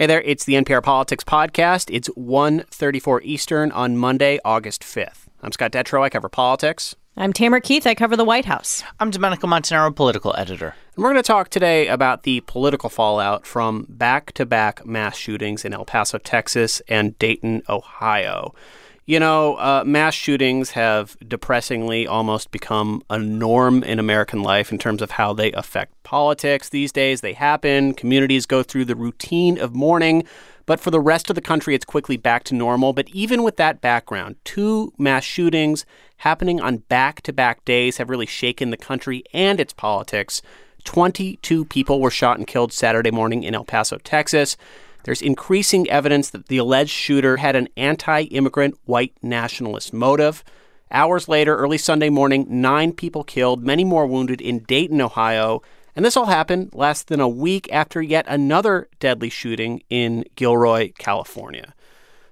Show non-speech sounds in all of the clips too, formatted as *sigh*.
Hey there, it's the NPR Politics Podcast. It's 1.34 Eastern on Monday, August 5th. I'm Scott Detrow. I cover politics. I'm Tamara Keith. I cover the White House. I'm Domenico Montanaro, political editor. And we're going to talk today about the political fallout from back to back mass shootings in El Paso, Texas and Dayton, Ohio. You know, uh, mass shootings have depressingly almost become a norm in American life in terms of how they affect politics these days. They happen, communities go through the routine of mourning, but for the rest of the country, it's quickly back to normal. But even with that background, two mass shootings happening on back to back days have really shaken the country and its politics. 22 people were shot and killed Saturday morning in El Paso, Texas. There's increasing evidence that the alleged shooter had an anti immigrant white nationalist motive. Hours later, early Sunday morning, nine people killed, many more wounded in Dayton, Ohio. And this all happened less than a week after yet another deadly shooting in Gilroy, California.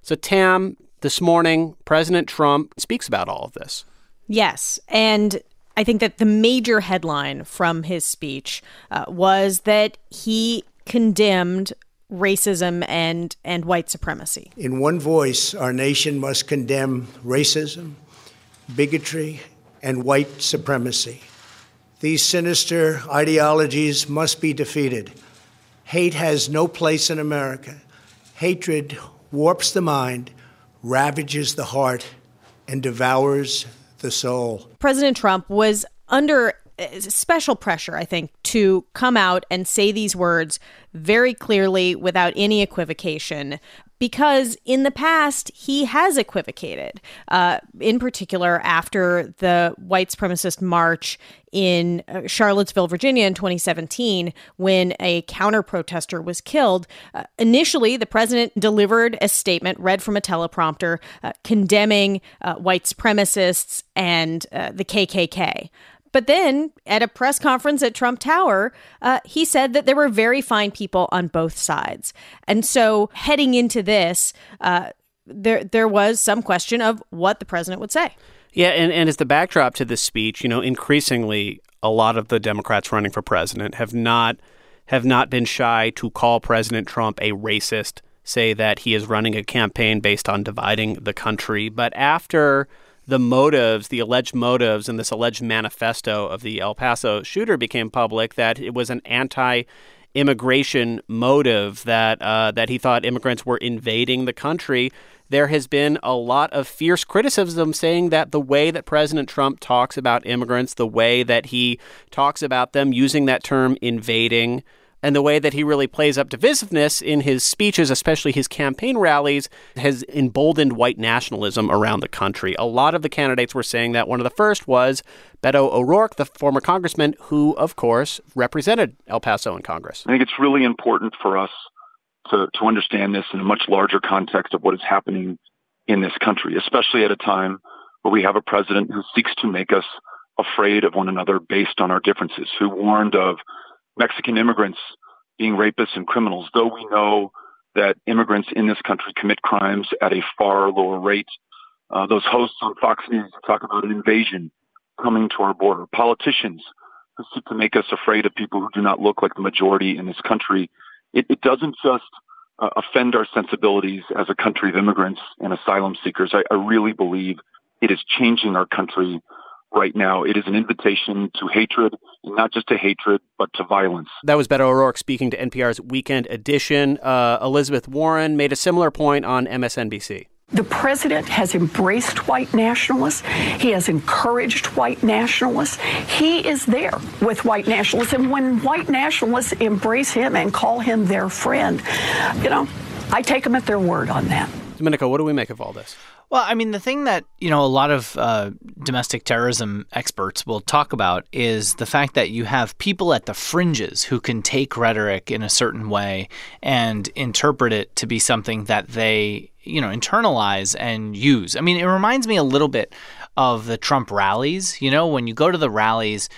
So, Tam, this morning, President Trump speaks about all of this. Yes. And I think that the major headline from his speech uh, was that he condemned racism and, and white supremacy. In one voice, our nation must condemn racism, bigotry, and white supremacy. These sinister ideologies must be defeated. Hate has no place in America. Hatred warps the mind, ravages the heart, and devours the soul. President Trump was under special pressure, I think, to come out and say these words very clearly without any equivocation. Because in the past, he has equivocated, uh, in particular after the white supremacist march in uh, Charlottesville, Virginia in 2017, when a counter protester was killed. Uh, initially, the president delivered a statement read from a teleprompter uh, condemning uh, white supremacists and uh, the KKK. But then at a press conference at Trump Tower, uh, he said that there were very fine people on both sides. And so heading into this, uh, there there was some question of what the president would say. Yeah, and, and as the backdrop to this speech, you know, increasingly a lot of the Democrats running for president have not have not been shy to call President Trump a racist, say that he is running a campaign based on dividing the country. But after the motives, the alleged motives, and this alleged manifesto of the El Paso shooter became public, that it was an anti immigration motive that uh, that he thought immigrants were invading the country. There has been a lot of fierce criticism saying that the way that President Trump talks about immigrants, the way that he talks about them using that term invading, and the way that he really plays up divisiveness in his speeches, especially his campaign rallies, has emboldened white nationalism around the country. A lot of the candidates were saying that. One of the first was Beto O'Rourke, the former congressman who, of course, represented El Paso in Congress. I think it's really important for us to, to understand this in a much larger context of what is happening in this country, especially at a time where we have a president who seeks to make us afraid of one another based on our differences, who warned of Mexican immigrants being rapists and criminals, though we know that immigrants in this country commit crimes at a far lower rate. Uh, those hosts on Fox News talk about an invasion coming to our border. Politicians who seek to make us afraid of people who do not look like the majority in this country. It, it doesn't just uh, offend our sensibilities as a country of immigrants and asylum seekers. I, I really believe it is changing our country right now. It is an invitation to hatred, and not just to hatred, but to violence. That was Beto O'Rourke speaking to NPR's Weekend Edition. Uh, Elizabeth Warren made a similar point on MSNBC. The president has embraced white nationalists. He has encouraged white nationalists. He is there with white nationalists. And when white nationalists embrace him and call him their friend, you know, I take them at their word on that. Domenico, what do we make of all this? Well, I mean, the thing that, you know, a lot of uh, domestic terrorism experts will talk about is the fact that you have people at the fringes who can take rhetoric in a certain way and interpret it to be something that they, you know, internalize and use. I mean, it reminds me a little bit of the Trump rallies. You know, when you go to the rallies,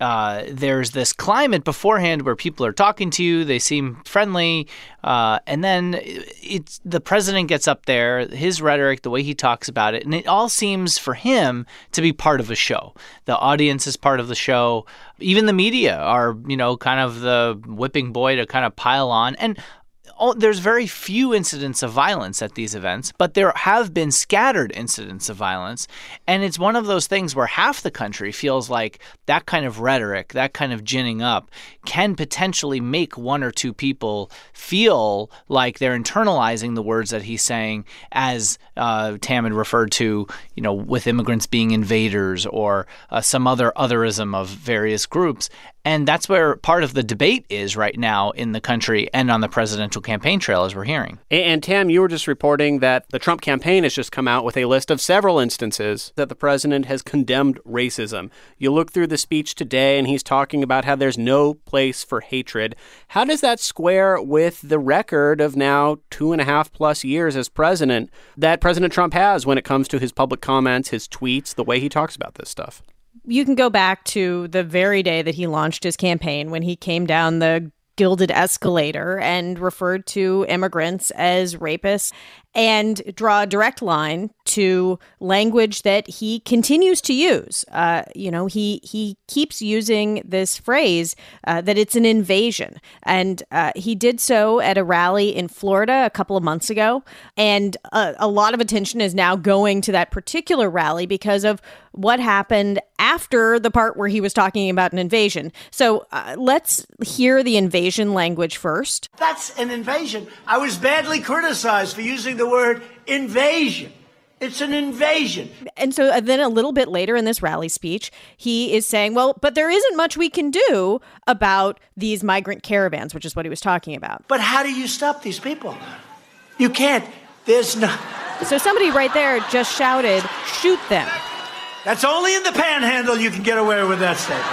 uh, there's this climate beforehand where people are talking to you, they seem friendly, uh, and then it's the president gets up there, his rhetoric, the way he talks about it, and it all seems for him to be part of a show. The audience is part of the show. Even the media are, you know, kind of the whipping boy to kind of pile on. And there's very few incidents of violence at these events, but there have been scattered incidents of violence. And it's one of those things where half the country feels like that kind of rhetoric, that kind of ginning up, can potentially make one or two people feel like they're internalizing the words that he's saying, as uh, Tam had referred to, you know, with immigrants being invaders or uh, some other otherism of various groups. And that's where part of the debate is right now in the country and on the presidential campaign trail, as we're hearing. And, Tam, you were just reporting that the Trump campaign has just come out with a list of several instances that the president has condemned racism. You look through the speech today, and he's talking about how there's no place for hatred. How does that square with the record of now two and a half plus years as president that President Trump has when it comes to his public comments, his tweets, the way he talks about this stuff? You can go back to the very day that he launched his campaign when he came down the gilded escalator and referred to immigrants as rapists and draw a direct line to language that he continues to use. Uh, you know, he he keeps using this phrase uh, that it's an invasion, and uh, he did so at a rally in Florida a couple of months ago. And a, a lot of attention is now going to that particular rally because of what happened after the part where he was talking about an invasion. So uh, let's hear the invasion language first. That's an invasion. I was badly criticized for using the word invasion. It's an invasion. And so uh, then a little bit later in this rally speech, he is saying, well, but there isn't much we can do about these migrant caravans, which is what he was talking about. But how do you stop these people? You can't. There's no. So somebody right there just shouted, shoot them. That's only in the panhandle you can get away with that statement.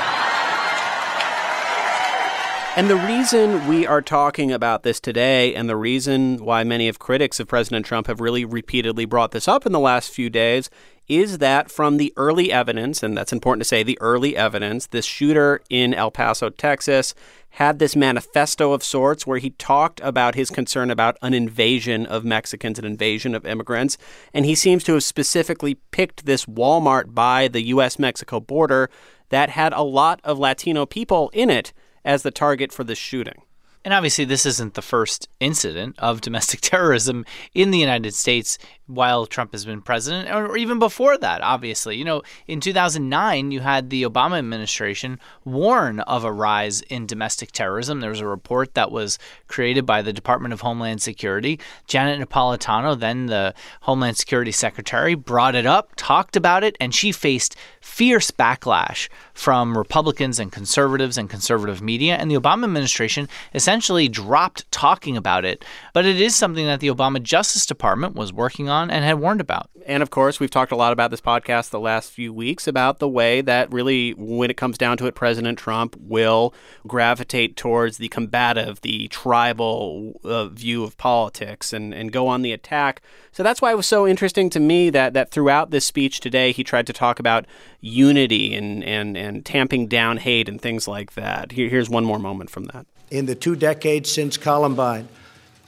And the reason we are talking about this today, and the reason why many of critics of President Trump have really repeatedly brought this up in the last few days, is that from the early evidence, and that's important to say, the early evidence, this shooter in El Paso, Texas, had this manifesto of sorts where he talked about his concern about an invasion of Mexicans, an invasion of immigrants. And he seems to have specifically picked this Walmart by the U.S. Mexico border that had a lot of Latino people in it as the target for this shooting. And obviously, this isn't the first incident of domestic *laughs* terrorism in the United States while Trump has been president, or even before that, obviously. You know, in 2009, you had the Obama administration warn of a rise in domestic terrorism. There was a report that was created by the Department of Homeland Security. Janet Napolitano, then the Homeland Security Secretary, brought it up, talked about it, and she faced fierce backlash from Republicans and conservatives and conservative media. And the Obama administration essentially dropped talking about it. But it is something that the Obama Justice Department was working on and had warned about. And of course, we've talked a lot about this podcast the last few weeks about the way that really, when it comes down to it, President Trump will gravitate towards the combative, the tribal uh, view of politics and, and go on the attack. So that's why it was so interesting to me that, that throughout this speech today, he tried to talk about unity and, and, and tamping down hate and things like that. Here, here's one more moment from that. In the two decades since Columbine,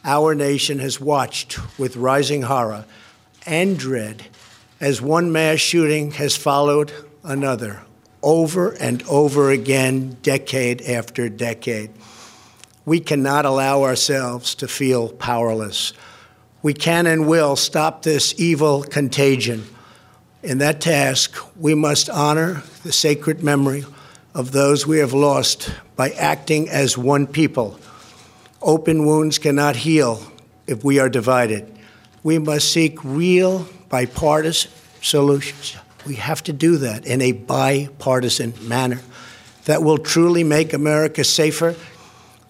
our nation has watched with rising horror and dread as one mass shooting has followed another over and over again, decade after decade. We cannot allow ourselves to feel powerless. We can and will stop this evil contagion in that task, we must honor the sacred memory of those we have lost by acting as one people. Open wounds cannot heal if we are divided. We must seek real bipartisan solutions. We have to do that in a bipartisan manner that will truly make America safer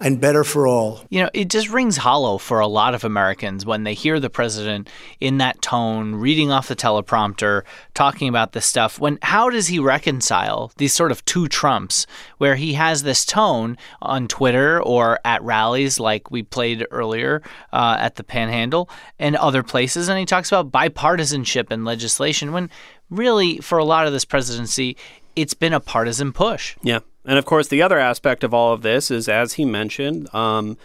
and better for all. You know, it just rings hollow for a lot of Americans when they hear the president in that tone, reading off the teleprompter, talking about this stuff. When how does he reconcile these sort of two Trumps where he has this tone on Twitter or at rallies like we played earlier uh, at the Panhandle and other places, and he talks about bipartisanship and legislation when really for a lot of this presidency it's been a partisan push. Yeah. And of course, the other aspect of all of this is, as he mentioned, um,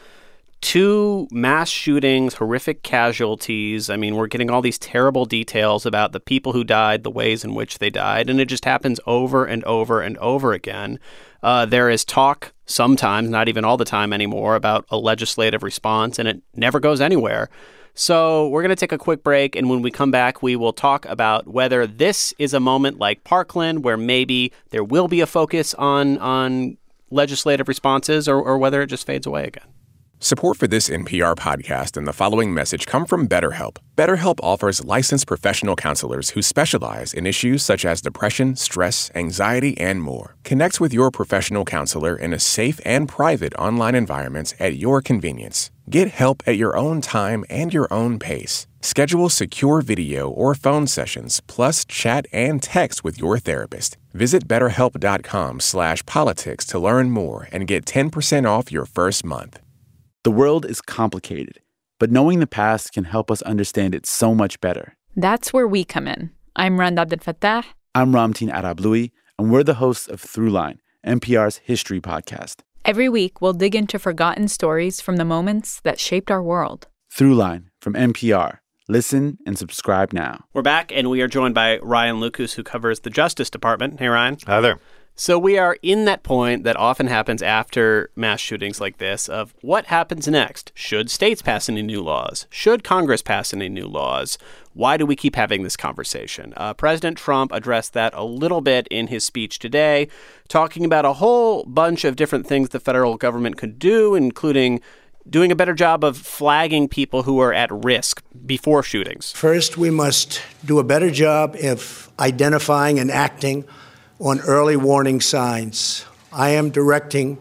two mass shootings, horrific casualties. I mean, we're getting all these terrible details about the people who died, the ways in which they died, and it just happens over and over and over again. Uh, there is talk sometimes, not even all the time anymore, about a legislative response, and it never goes anywhere. So we're going to take a quick break, and when we come back, we will talk about whether this is a moment like Parkland, where maybe there will be a focus on on legislative responses, or, or whether it just fades away again. Support for this NPR podcast and the following message come from BetterHelp. BetterHelp offers licensed professional counselors who specialize in issues such as depression, stress, anxiety, and more. Connect with your professional counselor in a safe and private online environment at your convenience. Get help at your own time and your own pace. Schedule secure video or phone sessions, plus chat and text with your therapist. Visit betterhelp.com/politics to learn more and get 10% off your first month. The world is complicated, but knowing the past can help us understand it so much better. That's where we come in. I'm Rand Abdel Fattah. I'm Ramtin Arablouei, and we're the hosts of Throughline, NPR's history podcast. Every week, we'll dig into forgotten stories from the moments that shaped our world. Throughline from NPR. Listen and subscribe now. We're back, and we are joined by Ryan Lucas, who covers the Justice Department. Hey, Ryan. Hi there. So we are in that point that often happens after mass shootings like this of what happens next? Should states pass any new laws? Should Congress pass any new laws? Why do we keep having this conversation? Uh, President Trump addressed that a little bit in his speech today, talking about a whole bunch of different things the federal government could do, including doing a better job of flagging people who are at risk before shootings. First, we must do a better job of identifying and acting on early warning signs. I am directing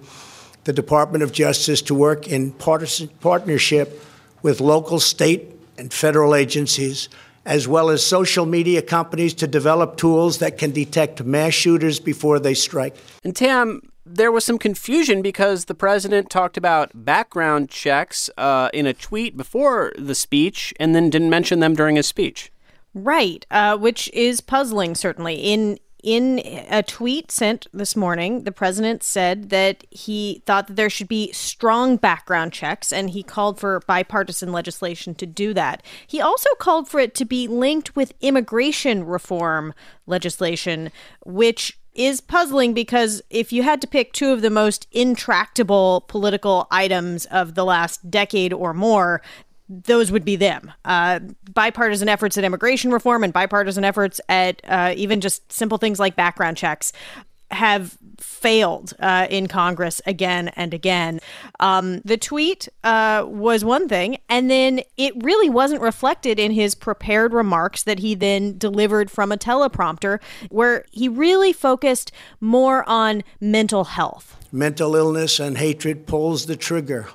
the Department of Justice to work in partnership with local, state, and federal agencies, as well as social media companies, to develop tools that can detect mass shooters before they strike. And Tam, there was some confusion because the president talked about background checks uh, in a tweet before the speech and then didn't mention them during his speech. Right, uh, which is puzzling, certainly. In in a tweet sent this morning, the president said that he thought that there should be strong background checks and he called for bipartisan legislation to do that. He also called for it to be linked with immigration reform legislation, which is puzzling because if you had to pick two of the most intractable political items of the last decade or more, those would be them. Uh, bipartisan efforts at immigration reform and bipartisan efforts at uh, even just simple things like background checks have failed uh, in Congress again and again. Um, the tweet uh, was one thing, and then it really wasn't reflected in his prepared remarks that he then delivered from a teleprompter, where he really focused more on mental health. Mental illness and hatred pulls the trigger,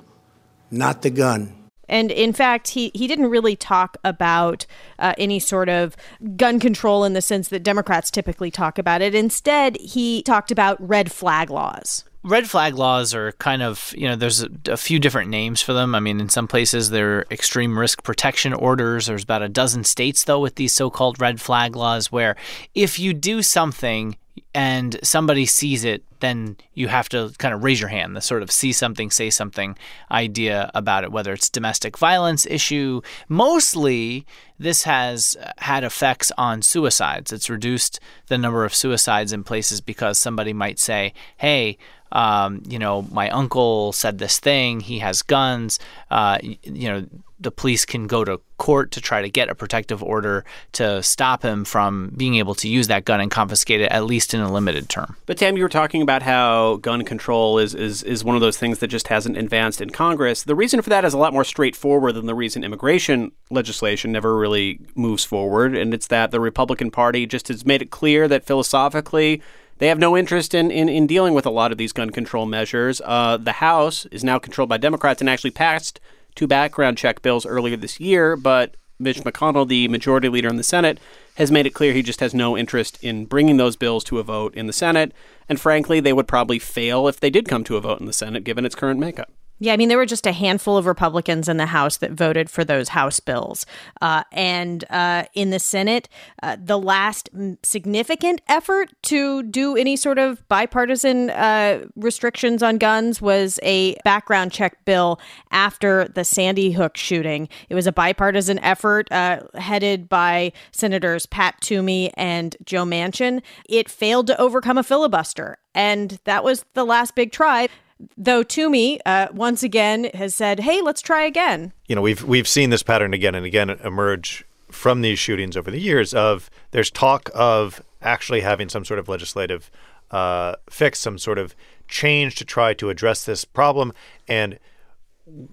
not the gun. And in fact, he, he didn't really talk about uh, any sort of gun control in the sense that Democrats typically talk about it. Instead, he talked about red flag laws. Red flag laws are kind of, you know, there's a, a, few different names for them. I mean, in some places, they're extreme risk protection orders. There's about a dozen states, though, with these so called red flag laws, where if you do something and somebody sees it, then you have to kind of raise your hand, the sort of see something, say something idea about it, whether it's domestic violence issue. Mostly, this has had effects on suicides. It's reduced the number of suicides in places because somebody might say, hey, um, you know, my uncle said this thing, he has guns, uh, you know, the police can go to court to try to get a protective order to stop him from being able to use that gun and confiscate it, at least in a limited term. But Tam, you were talking about how gun control is, is, is one of those things that just hasn't advanced in Congress. The reason for that is a lot more straightforward than the reason immigration legislation never really moves forward. And it's that the Republican Party just has made it clear that philosophically, they have no interest in, in, in dealing with a lot of these gun control measures. Uh, the House is now controlled by Democrats and actually passed two background check bills earlier this year, but Mitch McConnell, the majority leader in the Senate, has made it clear he just has no interest in bringing those bills to a vote in the Senate. And frankly, they would probably fail if they did come to a vote in the Senate, given its current makeup. Yeah, I mean, there were just a handful of Republicans in the House that voted for those House bills. Uh, and uh, in the Senate, uh, the last significant effort to do any sort of bipartisan uh, restrictions on guns was a background check bill after the Sandy Hook shooting. It was a bipartisan effort uh, headed by Senators Pat Toomey and Joe Manchin. It failed to overcome a filibuster. And that was the last big try. Though Toomey uh, once again has said, "Hey, let's try again." You know, we've we've seen this pattern again and again emerge from these shootings over the years. Of there's talk of actually having some sort of legislative uh, fix, some sort of change to try to address this problem, and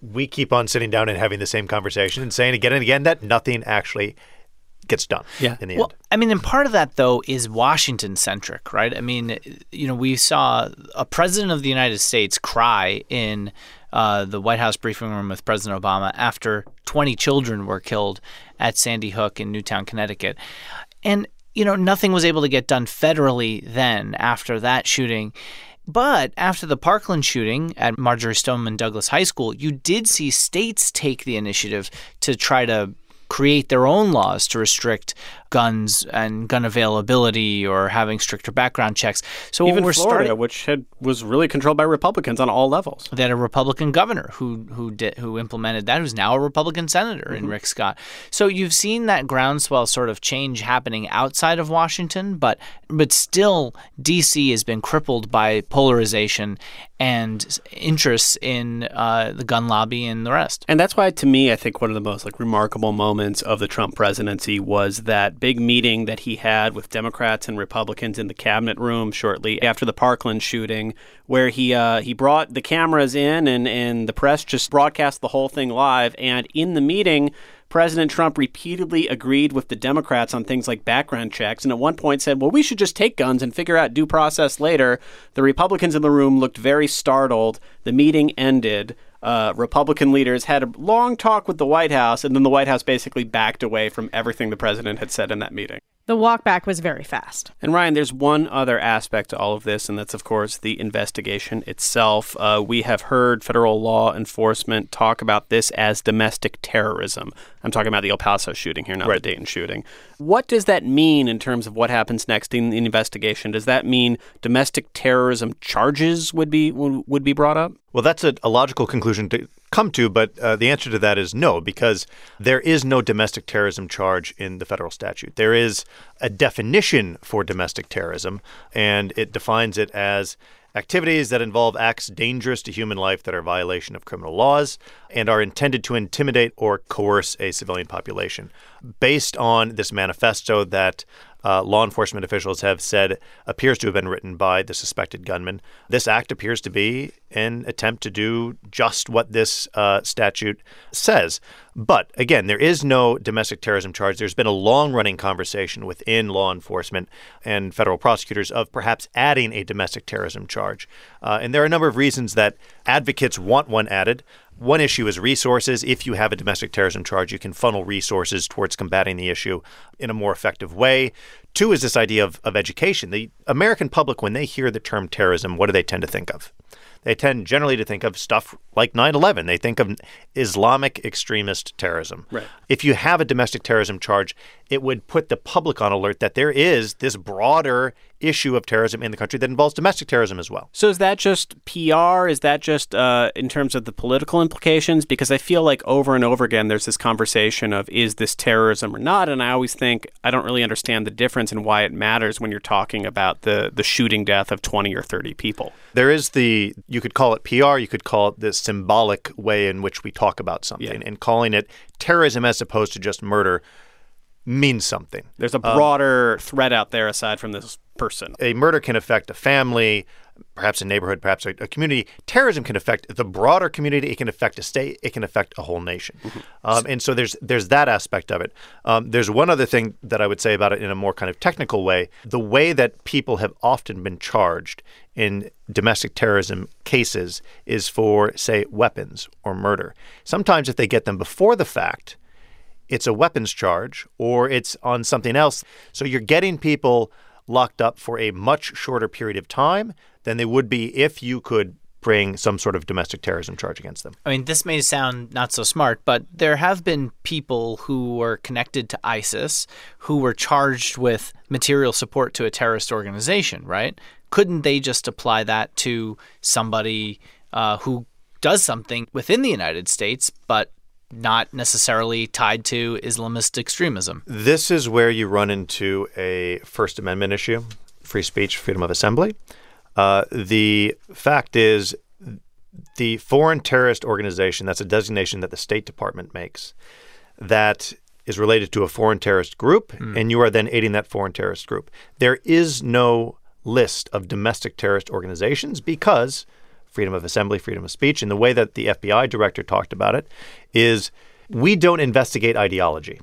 we keep on sitting down and having the same conversation and saying again and again that nothing actually gets done yeah. in the well, end. I mean, and part of that, though, is Washington centric, right? I mean, you know, we saw a president of the United States cry in uh, the White House briefing room with President Obama after 20 children were killed at Sandy Hook in Newtown, Connecticut. And, you know, nothing was able to get done federally then after that shooting. But after the Parkland shooting at Marjory Stoneman Douglas High School, you did see states take the initiative to try to create their own laws to restrict guns and gun availability or having stricter background checks. So even we're Florida, starting, which had was really controlled by Republicans on all levels. They had a Republican governor who who did who implemented that, who's now a Republican senator mm-hmm. in Rick Scott. So you've seen that groundswell sort of change happening outside of Washington, but but still DC has been crippled by polarization and interests in uh, the gun lobby and the rest. And that's why, to me, I think one of the most like remarkable moments of the Trump presidency was that big meeting that he had with Democrats and Republicans in the cabinet room shortly after the Parkland shooting, where he uh, he brought the cameras in and, and the press just broadcast the whole thing live. And in the meeting, President Trump repeatedly agreed with the Democrats on things like background checks, and at one point said, Well, we should just take guns and figure out due process later. The Republicans in the room looked very startled. The meeting ended uh, Republican leaders had a long talk with the White House, and then the White House basically backed away from everything the president had said in that meeting. The walk back was very fast. And Ryan, there's one other aspect to all of this, and that's, of course, the investigation itself. Uh, we have heard federal law enforcement talk about this as domestic terrorism. I'm talking about the El Paso shooting here, not right. the Dayton shooting. What does that mean in terms of what happens next in the investigation? Does that mean domestic terrorism charges would be would be brought up? Well, that's a, a logical conclusion to come to, but uh, the answer to that is no, because there is no domestic terrorism charge in the federal statute. There is a definition for domestic terrorism, and it defines it as activities that involve acts dangerous to human life that are violation of criminal laws and are intended to intimidate or coerce a civilian population. Based on this manifesto that uh, law enforcement officials have said appears to have been written by the suspected gunman. This act appears to be an attempt to do just what this uh, statute says. But again, there is no domestic terrorism charge. There's been a long running conversation within law enforcement and federal prosecutors of perhaps adding a domestic terrorism charge. Uh, and there are a number of reasons that advocates want one added. One issue is resources. If you have a domestic terrorism charge, you can funnel resources towards combating the issue in a more effective way. Two is this idea of, of education. The American public, when they hear the term terrorism, what do they tend to think of? they tend generally to think of stuff like 9 11. They think of Islamic extremist terrorism. Right. If you have a domestic terrorism charge, it would put the public on alert that there is this broader issue of terrorism in the country that involves domestic terrorism as well. So is that just PR? Is that just uh, in terms of the political implications? Because I feel like over and over again there's this conversation of is this terrorism or not, and I always think I don't really understand the difference and why it matters when you're talking about the the shooting death of 20 or 30 people. There is the you could call it PR, you could call it the symbolic way in which we talk about something, yeah. and calling it terrorism as opposed to just murder means something. There's a broader um, threat out there aside from this person. A murder can affect a family, perhaps a neighborhood, perhaps a, a, community. Terrorism can affect the broader community. It can affect a state. It can affect a whole nation. Mm-hmm. Um, and so there's there's that aspect of it. Um, there's one other thing that I would say about it in a more kind of technical way. The way that people have often been charged in domestic terrorism cases is for, say, weapons or murder. Sometimes if they get them before the fact, it's a weapons charge or it's on something else. So you're getting people locked up for a much shorter period of time than they would be if you could bring some sort of domestic terrorism charge against them. I mean, this may sound not so smart, but there have been people who were connected to ISIS who were charged with material support to a terrorist organization, right? Couldn't they just apply that to somebody uh, who does something within the United States, but not necessarily tied to Islamist extremism? This is where you run into a First Amendment issue free speech, freedom of assembly. Uh, the fact is, the foreign terrorist organization, that's a designation that the State Department makes, that is related to a foreign terrorist group, mm. and you are then aiding that foreign terrorist group. There is no list of domestic terrorist organizations because freedom of assembly, freedom of speech, and the way that the FBI director talked about it is we don't investigate ideology.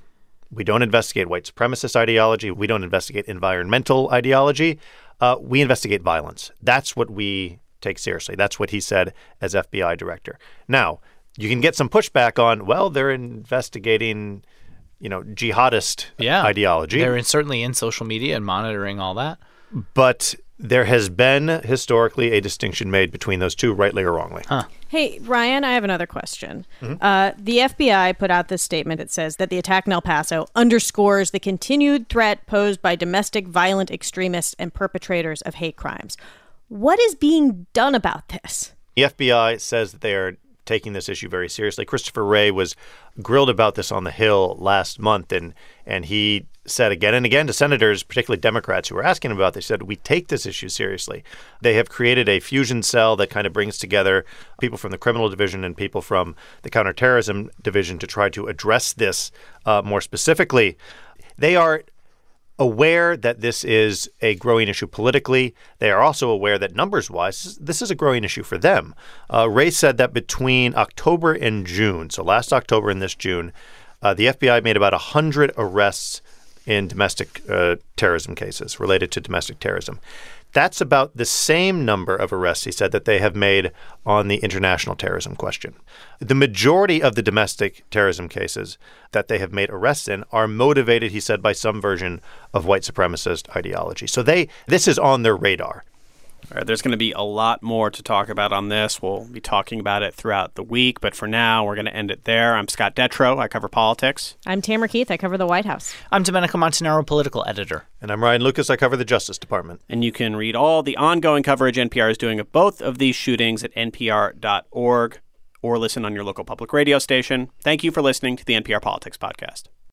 We don't investigate white supremacist ideology. We don't investigate environmental ideology. Uh, we investigate violence. That's what we take seriously. That's what he said as FBI director. Now, you can get some pushback on, well, they're investigating, you know, jihadist yeah, ideology. They're in, certainly in social media and monitoring all that. But there has been historically a distinction made between those two, rightly or wrongly. Huh. Hey, Ryan, I have another question. Mm-hmm. Uh, the FBI put out this statement that says that the attack in El Paso underscores the continued threat posed by domestic violent extremists and perpetrators of hate crimes. What is being done about this? The FBI says that they are taking this issue very seriously. Christopher Wray was grilled about this on the Hill last month, and and he said again and again to senators, particularly Democrats who were asking about this, said, We take this issue seriously. They have created a fusion cell that kind of brings together people from the criminal division and people from the counterterrorism division to try to address this uh, more specifically. They are aware that this is a growing issue politically. They are also aware that numbers wise, this is a growing issue for them. Uh, Wray said that between October and June, so last October and this June, uh, the FBI made about 100 arrests in domestic uh, terrorism cases related to domestic terrorism. That's about the same number of arrests, he said, that they have made on the international terrorism question. The majority of the domestic terrorism cases that they have made arrests in are motivated, he said, by some version of white supremacist ideology. So they this is on their radar. All right, there's going to be a lot more to talk about on this. We'll be talking about it throughout the week, but for now, we're going to end it there. I'm Scott Detrow. I cover politics. I'm Tamara Keith. I cover the White House. I'm Domenico Montanaro, political editor. And I'm Ryan Lucas. I cover the Justice Department. And you can read all the ongoing coverage NPR is doing of both of these shootings at npr.org or listen on your local public radio station. Thank you for listening to the NPR Politics Podcast.